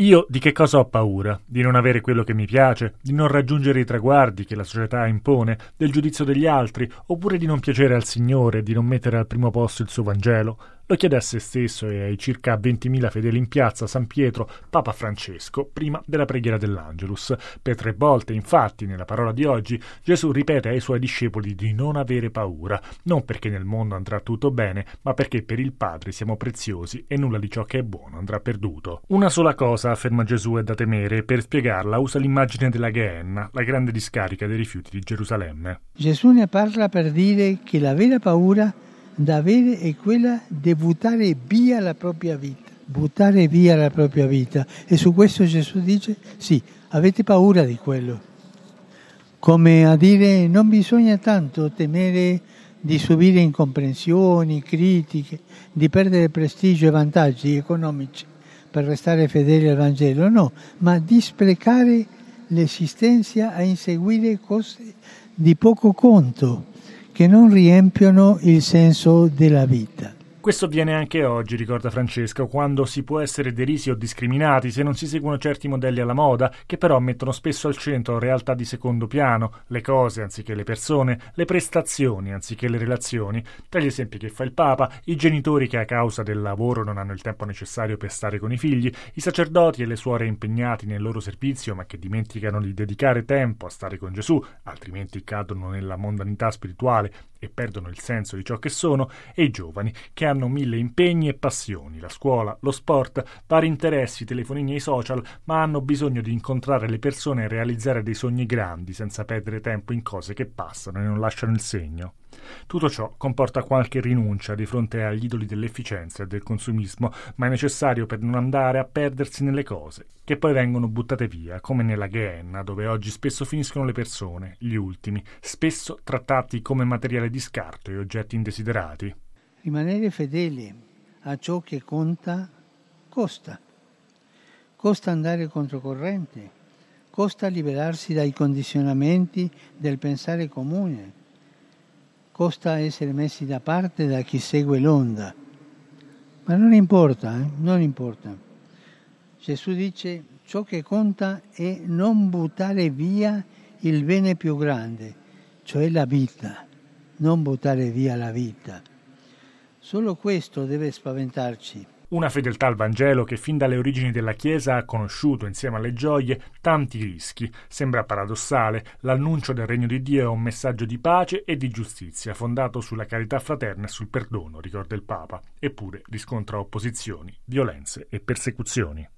Io di che cosa ho paura? Di non avere quello che mi piace? Di non raggiungere i traguardi che la società impone? Del giudizio degli altri? Oppure di non piacere al Signore? Di non mettere al primo posto il suo Vangelo? Lo chiede a se stesso e ai circa 20.000 fedeli in piazza San Pietro Papa Francesco prima della preghiera dell'Angelus. Per tre volte, infatti, nella parola di oggi, Gesù ripete ai suoi discepoli di non avere paura, non perché nel mondo andrà tutto bene, ma perché per il Padre siamo preziosi e nulla di ciò che è buono andrà perduto. Una sola cosa, afferma Gesù, è da temere e per spiegarla usa l'immagine della Gehenna, la grande discarica dei rifiuti di Gerusalemme. Gesù ne parla per dire che la vera paura da avere è quella di buttare via la propria vita, buttare via la propria vita. E su questo Gesù dice, sì, avete paura di quello. Come a dire, non bisogna tanto temere di subire incomprensioni, critiche, di perdere prestigio e vantaggi economici per restare fedeli al Vangelo, no, ma di sprecare l'esistenza a inseguire cose di poco conto che non riempiono il senso della vita. Questo avviene anche oggi, ricorda Francesco, quando si può essere derisi o discriminati se non si seguono certi modelli alla moda, che però mettono spesso al centro realtà di secondo piano, le cose anziché le persone, le prestazioni anziché le relazioni. Tra gli esempi che fa il Papa, i genitori che a causa del lavoro non hanno il tempo necessario per stare con i figli, i sacerdoti e le suore impegnati nel loro servizio ma che dimenticano di dedicare tempo a stare con Gesù, altrimenti cadono nella mondanità spirituale e perdono il senso di ciò che sono, e i giovani che hanno mille impegni e passioni, la scuola, lo sport, vari interessi, telefonini e i social, ma hanno bisogno di incontrare le persone e realizzare dei sogni grandi senza perdere tempo in cose che passano e non lasciano il segno. Tutto ciò comporta qualche rinuncia di fronte agli idoli dell'efficienza e del consumismo, ma è necessario per non andare a perdersi nelle cose, che poi vengono buttate via, come nella Gehenna, dove oggi spesso finiscono le persone, gli ultimi, spesso trattati come materiale di scarto e oggetti indesiderati. Rimanere fedeli a ciò che conta costa. Costa andare controcorrente, costa liberarsi dai condizionamenti del pensare comune costa essere messi da parte da chi segue l'onda. Ma non importa, eh? non importa. Gesù dice ciò che conta è non buttare via il bene più grande, cioè la vita, non buttare via la vita. Solo questo deve spaventarci. Una fedeltà al Vangelo che fin dalle origini della Chiesa ha conosciuto, insieme alle gioie, tanti rischi. Sembra paradossale, l'annuncio del regno di Dio è un messaggio di pace e di giustizia, fondato sulla carità fraterna e sul perdono, ricorda il Papa, eppure riscontra opposizioni, violenze e persecuzioni.